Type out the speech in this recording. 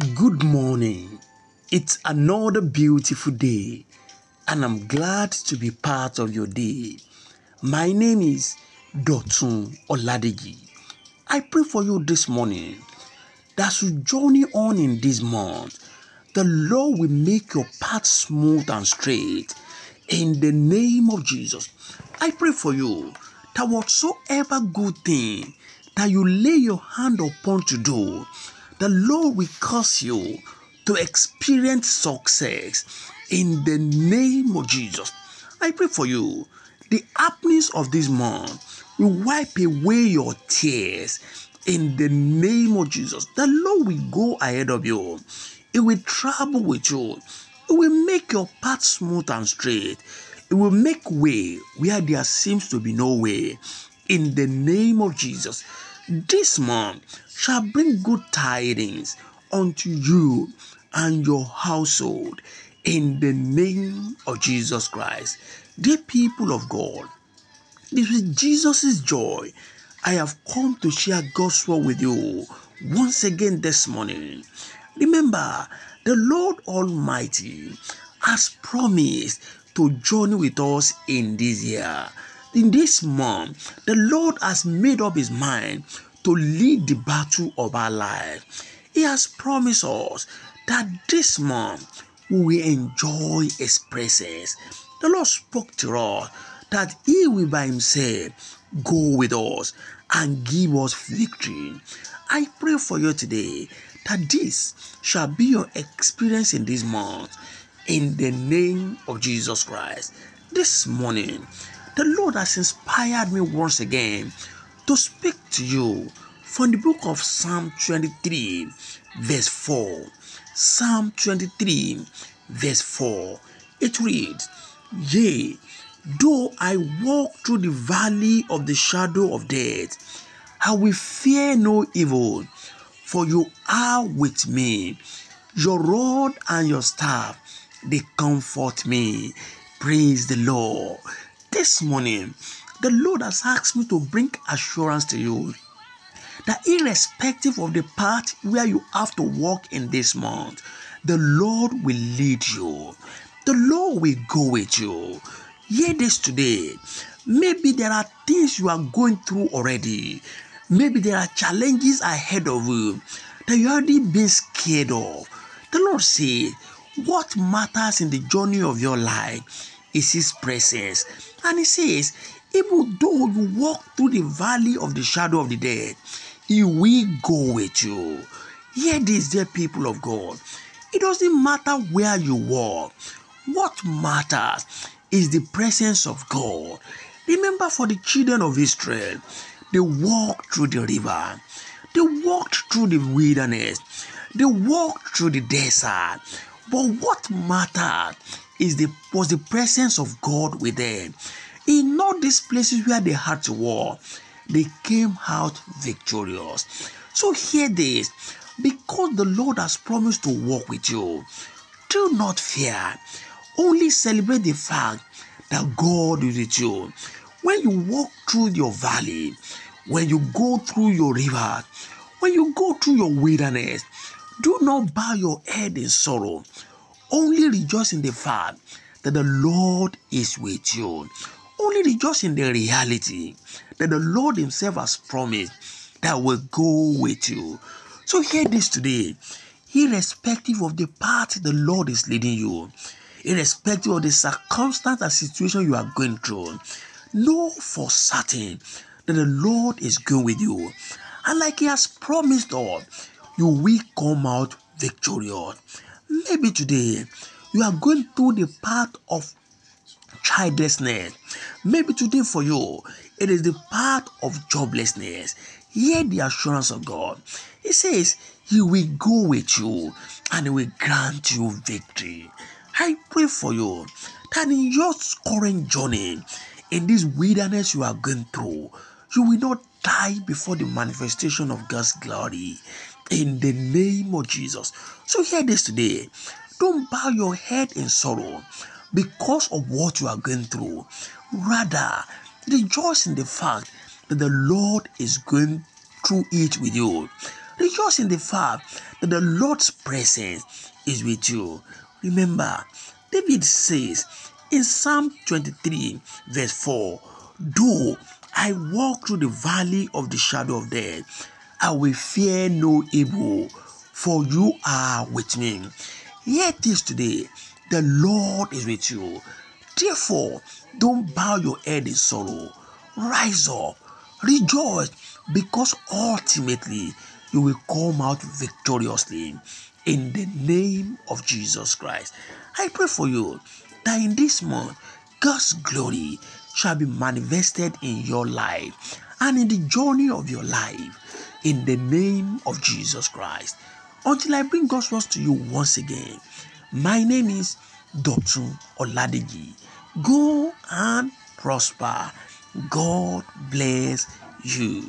Good morning. It's another beautiful day, and I'm glad to be part of your day. My name is Dotun Oladeji. I pray for you this morning that you journey on in this month, the Lord will make your path smooth and straight. In the name of Jesus, I pray for you that whatsoever good thing that you lay your hand upon to do, the Lord will cause you to experience success in the name of Jesus. I pray for you. The happenings of this month will wipe away your tears in the name of Jesus. The Lord will go ahead of you. It will travel with you. It will make your path smooth and straight. It will make way where there seems to be no way. In the name of Jesus, this month shall bring good tidings unto you and your household. In the name of Jesus Christ. Dear people of God, this is Jesus' joy. I have come to share word with you once again this morning. Remember, the Lord Almighty has promised to journey with us in this year. In this month, the Lord has made up his mind to lead the battle of our life. He has promised us that this month we will enjoy his presence. The Lord spoke to us that he will by himself go with us and give us victory. I pray for you today that this shall be your experience in this month in the name of Jesus Christ. This morning, the Lord has inspired me once again to speak to you from the book of Psalm 23, verse 4. Psalm 23, verse 4. It reads, Yea, though I walk through the valley of the shadow of death, I will fear no evil, for you are with me. Your rod and your staff, they comfort me. Praise the Lord. This morning, the Lord has asked me to bring assurance to you that irrespective of the path where you have to walk in this month, the Lord will lead you. The Lord will go with you. Hear this today. Maybe there are things you are going through already. Maybe there are challenges ahead of you that you already been scared of. The Lord said, What matters in the journey of your life is His presence. And He says, Even though you walk through the valley of the shadow of the dead, He will go with you. Hear this, dear people of God. It doesn't matter where you walk. What matters is the presence of God. Remember, for the children of Israel, they walked through the river, they walked through the wilderness, they walked through the desert. But what mattered is the was the presence of God with them. In all these places where they had to walk, they came out victorious. So hear this because the Lord has promised to walk with you, do not fear. Only celebrate the fact that God is with you. When you walk through your valley, when you go through your river, when you go through your wilderness, do not bow your head in sorrow. Only rejoice in the fact that the Lord is with you. Only rejoice in the reality that the Lord Himself has promised that will go with you. So hear this today. Irrespective of the path the Lord is leading you, irrespective of the circumstance and situation you are going through, know for certain that the Lord is going with you. And like He has promised us, you will come out victorious. Maybe today you are going through the path of childlessness. Maybe today for you, it is the path of joblessness. Hear the assurance of God. He says, He will go with you and He will grant you victory. I pray for you that in your current journey, in this wilderness you are going through, you will not die before the manifestation of God's glory. In the name of Jesus. So, hear this today. Don't bow your head in sorrow because of what you are going through. Rather, rejoice in the fact that the Lord is going through it with you. Rejoice in the fact that the Lord's presence is with you. Remember, David says in Psalm 23, verse 4, Though I walk through the valley of the shadow of death, I will fear no evil, for you are with me. Hear this today the Lord is with you. Therefore, don't bow your head in sorrow. Rise up, rejoice, because ultimately you will come out victoriously in the name of Jesus Christ. I pray for you that in this month, God's glory shall be manifested in your life and in the journey of your life in the name of Jesus Christ. Until I bring God's words to you once again, my name is Dr. Oladeji. Go and prosper. God bless you.